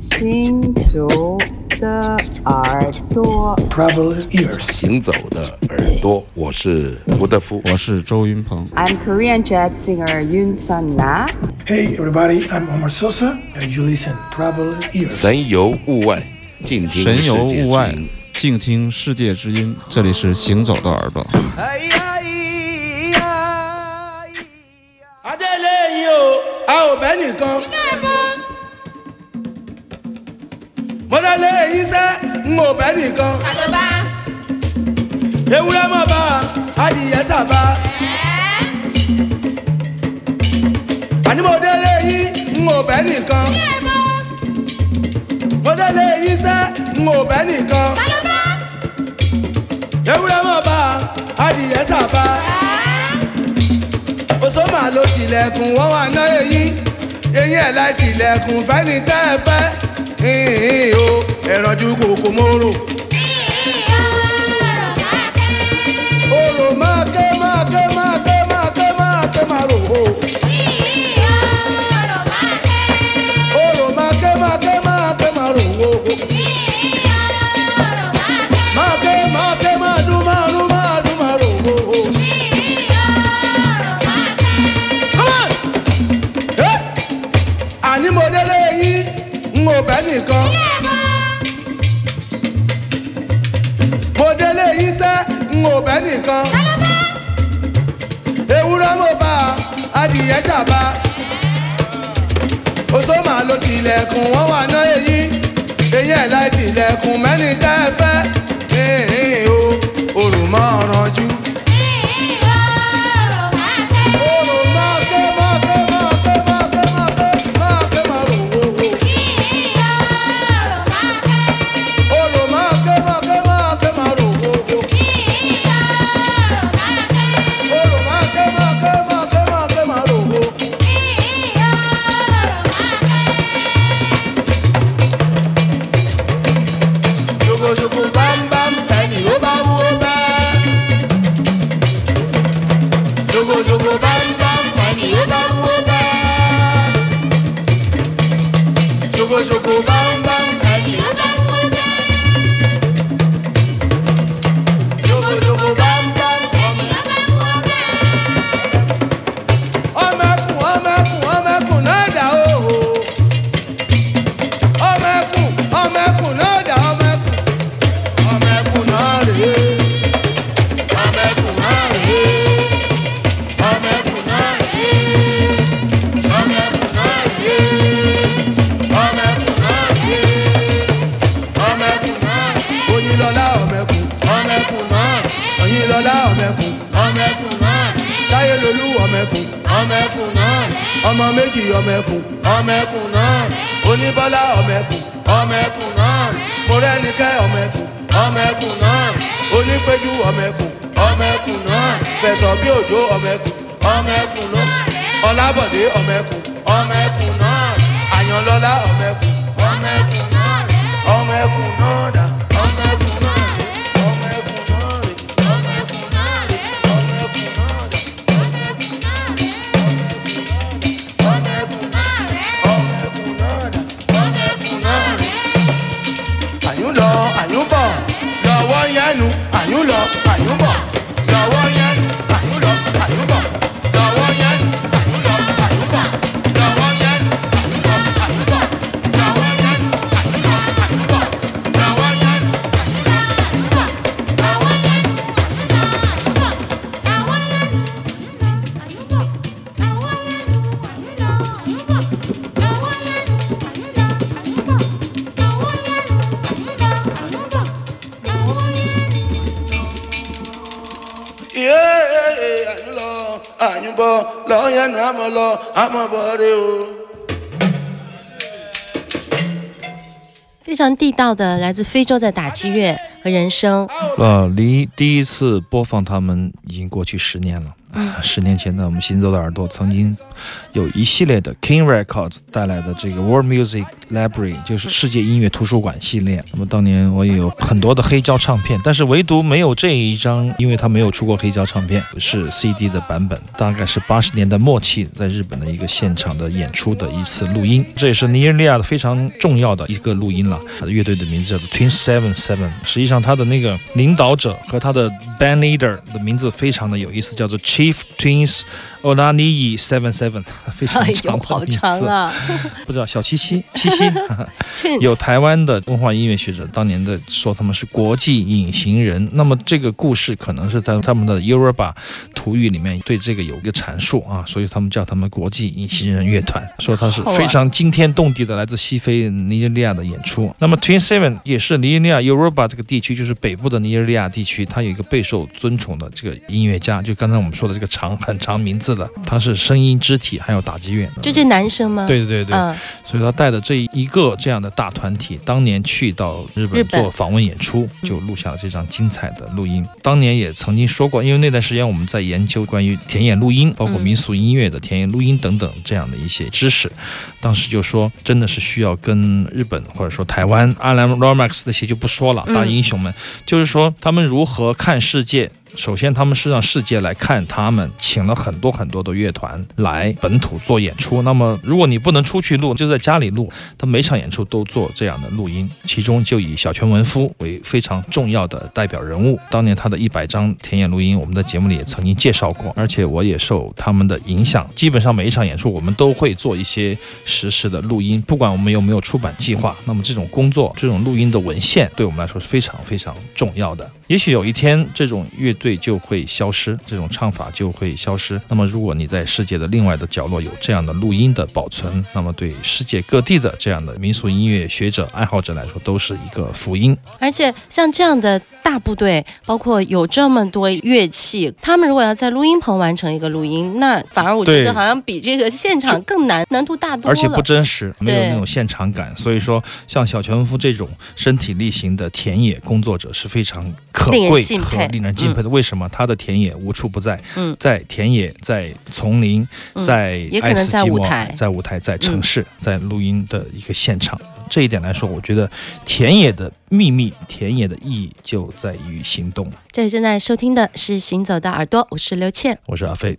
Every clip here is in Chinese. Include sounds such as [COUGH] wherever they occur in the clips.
行走的耳朵，Travel ears，行走的耳朵，我是吴德夫，我是周云鹏。I'm Korean jazz singer Yoon Sun Na. Hey everybody, I'm Omar Sosa, and you listen Travel ears。神游物外，静听神游世界之物外音，静听世界之音。这里是行走的耳朵。哎呀 ò bẹ́ nìkan. mo dálé sẹ́ n ò bẹ́ nìkan. ewúrẹ́ mọ̀ bá adìyẹ sábà. àní mo délé yín n ò bẹ́ nìkan. mo délé sẹ́ n ò bẹ́ nìkan. ewúrẹ́ mọ̀ bá adìyẹ sábà osoma ló tilẹ̀kùn wọ́n wà ná eyín eyín ẹ̀ láì tilẹ̀kùn fẹ́ni tẹ́ ẹ fẹ́. Hìn o ẹ̀rànjú kòkó àní mo délé yín n ò bẹ́ nìkan. mo délé yín sẹ́ n ò bẹ́ nìkan. ewúrẹ́ mo bá adìyẹ ṣàbá. osoma ló tilẹ̀kùn wọ́n wà ná eyín eyín ẹ̀ láì tilẹ̀kùn mẹ́ni tẹ́ ẹ fẹ́. Hìn o òrùmọ̀ ọ̀rànjú. ọmọ méjì ọmọ ẹkùn ọmọ ẹkùn náà. Oníbọ́lá ọmọ ẹkùn ọmọ ẹkùn náà. Mọ̀rẹ́nikẹ́ ọmọ ẹkùn ọmọ ẹkùn náà. Onípẹ́jú ọmọ ẹkùn ọmọ ẹkùn náà. Fẹ̀sọ̀ bí òjò ọmọ ẹkùn ọmọ ẹkùn náà. Ọlábọ̀dé ọmọ ẹkùn ọmọ ẹkùn náà. Àyànlọ́lá ọmọ ẹkùn ọmọ ẹkùn náà. Ọmọ ẹkùn náà dà. Ayumba. 非常地道的来自非洲的打击乐和人声，呃，离第一次播放他们已经过去十年了。十年前呢，我们行走的耳朵曾经有一系列的 King Records 带来的这个 World Music Library，就是世界音乐图书馆系列。那么当年我也有很多的黑胶唱片，但是唯独没有这一张，因为它没有出过黑胶唱片，是 CD 的版本。大概是八十年代末期在日本的一个现场的演出的一次录音，这也是尼日利亚的非常重要的一个录音了。他的乐队的名字叫做 Twin Seven Seven，实际上他的那个领导者和他的 band leader 的名字非常的有意思，叫做 Chi Chief Twins Onaniyi Seven Seven，[LAUGHS] 非常哎长的名字。长啊！[LAUGHS] 不知道小七七 [LAUGHS] 七七，有台湾的文化音乐学者当年的说他们是国际隐形人。那么这个故事可能是在他们的 Yoruba 土语里面对这个有一个阐述啊，所以他们叫他们国际隐形人乐团，说他是非常惊天动地的来自西非尼日利亚的演出。那么 Twin Seven 也是尼日利亚 Yoruba 这个地区，就是北部的尼日利亚地区，它有一个备受尊崇的这个音乐家，就刚才我们说的这个长很长名字的，他是声音、肢体还有打击乐，就这男生吗？，对对对对。嗯，所以他带的这一个这样的大团体，当年去到日本做访问演出，就录下了这张精彩的录音。当年也曾经说过，因为那段时间我们在研究关于田野录音，包括民俗音乐的田野录音等等这样的一些知识，当时就说真的是需要跟日本或者说台湾 Alan Lomax 那些就不说了，嗯大英雄们，就是说他们如何看世界。首先，他们是让世界来看他们，请了很多很多的乐团来本土做演出。那么，如果你不能出去录，就在家里录。他每场演出都做这样的录音，其中就以小泉文夫为非常重要的代表人物。当年他的一百张田野录音，我们在节目里也曾经介绍过，而且我也受他们的影响，基本上每一场演出我们都会做一些实时的录音，不管我们有没有出版计划。那么这种工作，这种录音的文献，对我们来说是非常非常重要的。也许有一天，这种乐就会消失，这种唱法就会消失。那么，如果你在世界的另外的角落有这样的录音的保存，那么对世界各地的这样的民俗音乐学者、爱好者来说，都是一个福音。而且像这样的大部队，包括有这么多乐器，他们如果要在录音棚完成一个录音，那反而我觉得好像比这个现场更难，难度大多了。而且不真实，没有那种现场感。所以说，像小泉文夫这种身体力行的田野工作者是非常可贵和令人敬佩的。为什么？他的田野无处不在，嗯在田野，在丛林，嗯在也可能在爱斯基摩舞台嗯在舞台，在城市，在录音的一个现场。这一点来说，我觉得田野的秘密，田野的意义就在于行动。这里正在收听的是《行走的耳朵》，我是刘倩。我是阿飞。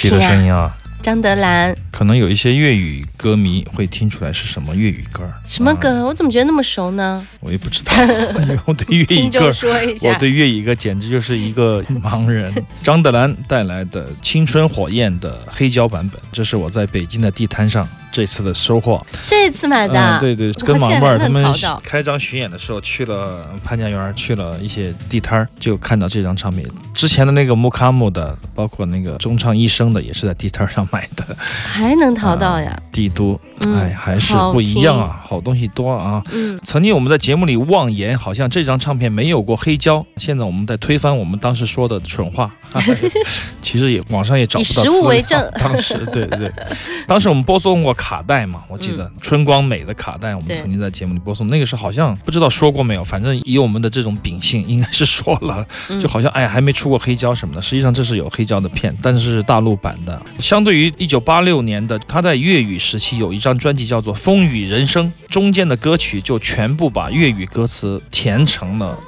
熟悉的声音啊。张德兰可能有一些粤语歌迷会听出来是什么粤语歌什么歌？我怎么觉得那么熟呢？我也不知道，因 [LAUGHS] 为我对粤语 [LAUGHS] 听歌，我说一下。对粤语歌简直就是一个盲人。[LAUGHS] 张德兰带来的《青春火焰》的黑胶版本，这是我在北京的地摊上这次的收获。这次买的，嗯，对对，跟马妹儿他们淘到开张巡演的时候去了潘家园，去了一些地摊儿，就看到这张唱片。之前的那个木卡姆的，包括那个中唱一生的，也是在地摊儿上买的。还能淘到呀？帝都，嗯哎，还是不一样啊，好东西多啊。嗯，曾经我们在节目里妄言，好像这张唱片没有过黑胶。现在我们在推翻我们当时说的蠢话，[LAUGHS] 其实也网上也找不到以实物为证 [LAUGHS] 当时对对对，当时我们播送过卡带嘛，我记得、春光美的卡带，我们曾经在节目里播送。那个时候好像不知道说过没有，反正以我们的这种秉性，应该是说了，嗯就好像哎还没出过黑胶什么的。实际上这是有黑胶的片，但是是大陆版的。相对于一九八六年的，他在粤语时期有一张专辑叫做《风雨人生》，中间的歌曲就全部把粤语歌词填成了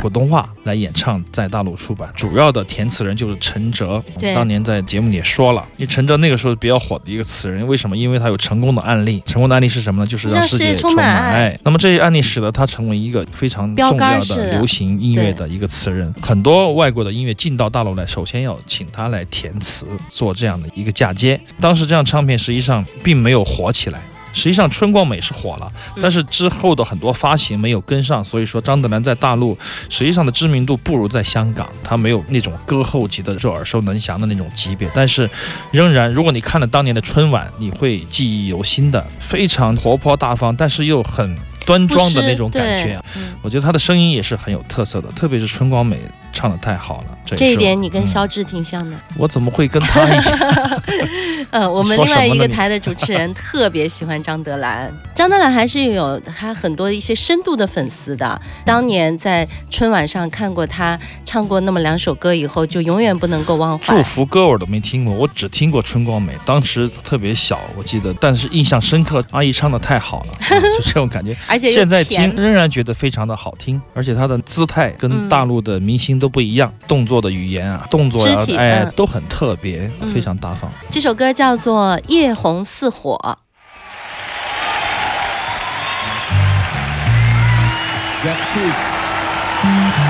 普通话来演唱，在大陆出版。主要的填词人就是陈哲，对当年在节目里也说了，因为陈哲那个时候比较火的一个词人，为什么？因为他有成功的案例，成功的案例是什么呢？就是让让世界充充满爱。那么这些案例使得他成为一个非常标重要的流行音乐的一个词人。很多外国的音乐进到大陆来，首先要请他来填词，做这样的一个嫁接。当时这样唱片实际上并没有火起来。实际上，春光美是火了，嗯但是之后的很多发行没有跟上，所以说张德兰在大陆实际上的知名度不如在香港，他没有那种歌后级的就耳熟能详的那种级别。但是，仍然，如果你看了当年的春晚，你会记忆犹新的，非常活泼大方，但是又很端庄的那种感觉。我觉得他的声音也是很有特色的，特别是春光美唱的太好了。这这一点你跟嗯肖志挺像的。我怎么会跟他一样？呃，[LAUGHS] 我们另外一个台的主持人 [LAUGHS] 特别喜欢张德兰，张德兰还是有他很多一些深度的粉丝的。当年在春晚上看过他唱过那么两首歌以后，就永远不能够忘怀。祝福歌我都没听过，我只听过春光美，当时特别小，我记得，但是印象深刻，阿姨唱的太好了，啊 [LAUGHS] 就这种感觉。而且现在听仍然觉得非常的好听，而且她的姿态跟嗯大陆的明星都不一样，动作的语言啊，动作呀、肢体哎嗯，都很特别，嗯非常大方。这首歌叫做《夜红似火》。《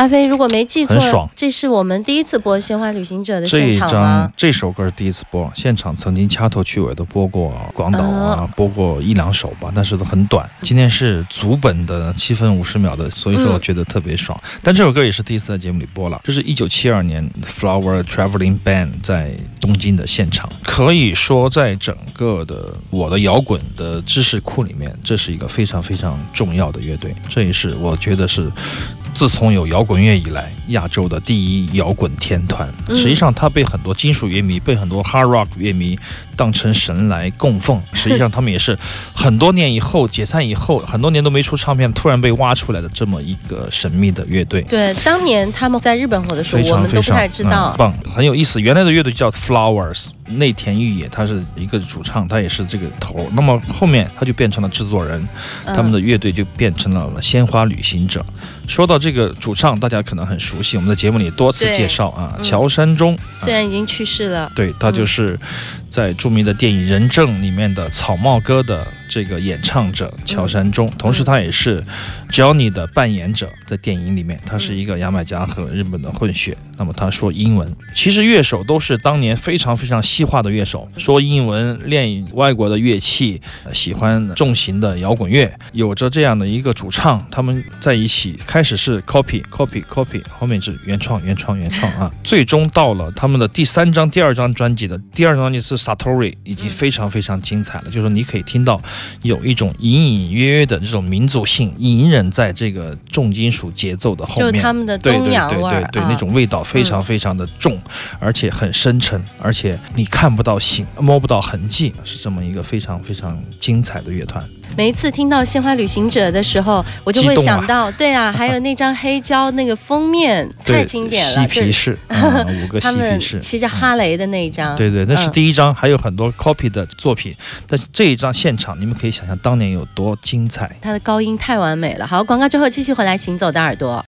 阿飞，如果没记错很爽，这是我们第一次播《鲜花旅行者》的现场吗张？这首歌是第一次播，现场曾经掐头去尾都播过广岛啊，播过一两首吧，但是都很短。今天是足本的七分五十秒的，所以说我觉得特别爽。但这首歌也是第一次在节目里播了，这是一九七二年 Flower Traveling Band 在东京的现场，可以说在整个的我的摇滚的知识库里面，这是一个非常非常重要的乐队，这也是我觉得是。自从有摇滚乐以来，亚洲的第一摇滚天团。嗯实际上，它被很多金属乐迷、被很多 hard rock 乐迷当成神来供奉。实际上，他们也是很多年以后解散以后，很多年都没出唱片，突然被挖出来的这么一个神秘的乐队。对，当年他们在日本火的时候非，我常非常们都不太知道嗯。棒，很有意思。原来的乐队叫 Flowers，内田裕也，他是一个主唱，他也是这个头。那么后面他就变成了制作人，嗯他们的乐队就变成了鲜花旅行者。说到这个主唱，大家可能很熟悉，我们在节目里多次介绍啊，嗯乔山中。虽然已经去世了，对他就是在著名的电影《人证》里面的草帽哥的这个演唱者乔山中，同时他也是 Johnny 的扮演者，在电影里面他是一个牙买加和日本的混血。那么他说英文，其实乐手都是当年非常非常西化的乐手，说英文，练外国的乐器，呃喜欢重型的摇滚乐，有着这样的一个主唱，他们在一起开始是 copy copy copy，后面是原创原创原创啊，[LAUGHS] 最终到了他们的第三张、第二张专辑的第二张专辑是 Satori，已经非常非常精彩了。就是你可以听到有一种隐隐约约的这种民族性隐忍在这个重金属节奏的后就是面。他们的东对对对洋味儿对对，啊那种味道非常嗯非常的重，而且很深沉，而且你看不到形，摸不到痕迹，是这么一个非常非常精彩的乐团。每一次听到《鲜花旅行者》的时候，我就会想到，对啊，[LAUGHS] 还有那张黑胶那个封面太，经典了，嬉皮士，[LAUGHS] 嗯五个嬉他们皮士。骑着哈雷的那一张，对对，那是嗯第一张，还有很多 copy 的作品，但是这一张现场，你们可以想象当年有多精彩。他的高音太完美了。好，广告之后继续回来，行走的耳朵。